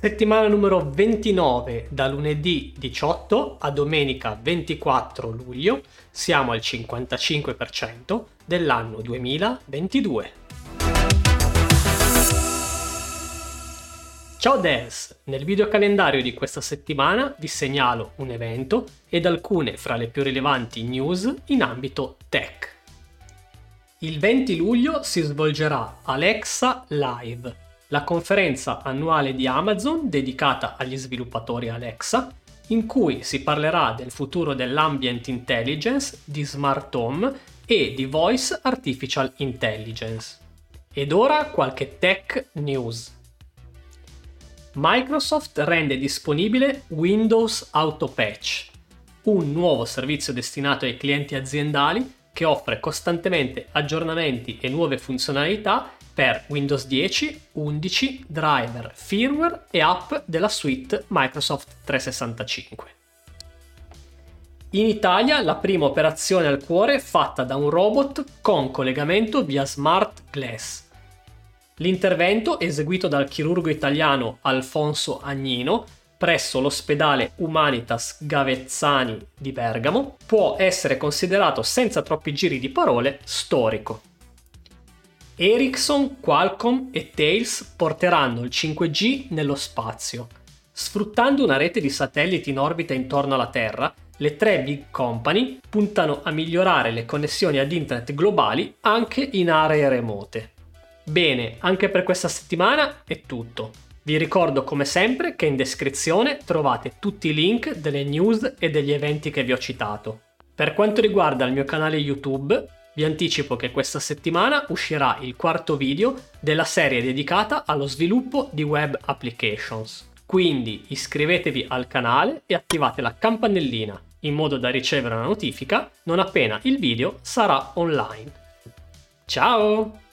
Settimana numero 29, da lunedì 18 a domenica 24 luglio, siamo al 55% dell'anno 2022. Ciao Dance! Nel videocalendario di questa settimana vi segnalo un evento ed alcune fra le più rilevanti news in ambito tech. Il 20 luglio si svolgerà Alexa Live, la conferenza annuale di Amazon dedicata agli sviluppatori Alexa, in cui si parlerà del futuro dell'ambient intelligence, di smart home e di voice artificial intelligence. Ed ora qualche tech news. Microsoft rende disponibile Windows Auto Patch, un nuovo servizio destinato ai clienti aziendali che offre costantemente aggiornamenti e nuove funzionalità per Windows 10, 11, driver, firmware e app della suite Microsoft 365. In Italia la prima operazione al cuore fatta da un robot con collegamento via Smart Glass. L'intervento, eseguito dal chirurgo italiano Alfonso Agnino presso l'ospedale Humanitas Gavezzani di Bergamo, può essere considerato senza troppi giri di parole storico. Ericsson, Qualcomm e Thales porteranno il 5G nello spazio. Sfruttando una rete di satelliti in orbita intorno alla Terra, le tre big company puntano a migliorare le connessioni ad internet globali anche in aree remote. Bene, anche per questa settimana è tutto. Vi ricordo come sempre che in descrizione trovate tutti i link delle news e degli eventi che vi ho citato. Per quanto riguarda il mio canale YouTube, vi anticipo che questa settimana uscirà il quarto video della serie dedicata allo sviluppo di web applications. Quindi iscrivetevi al canale e attivate la campanellina in modo da ricevere una notifica non appena il video sarà online. Ciao!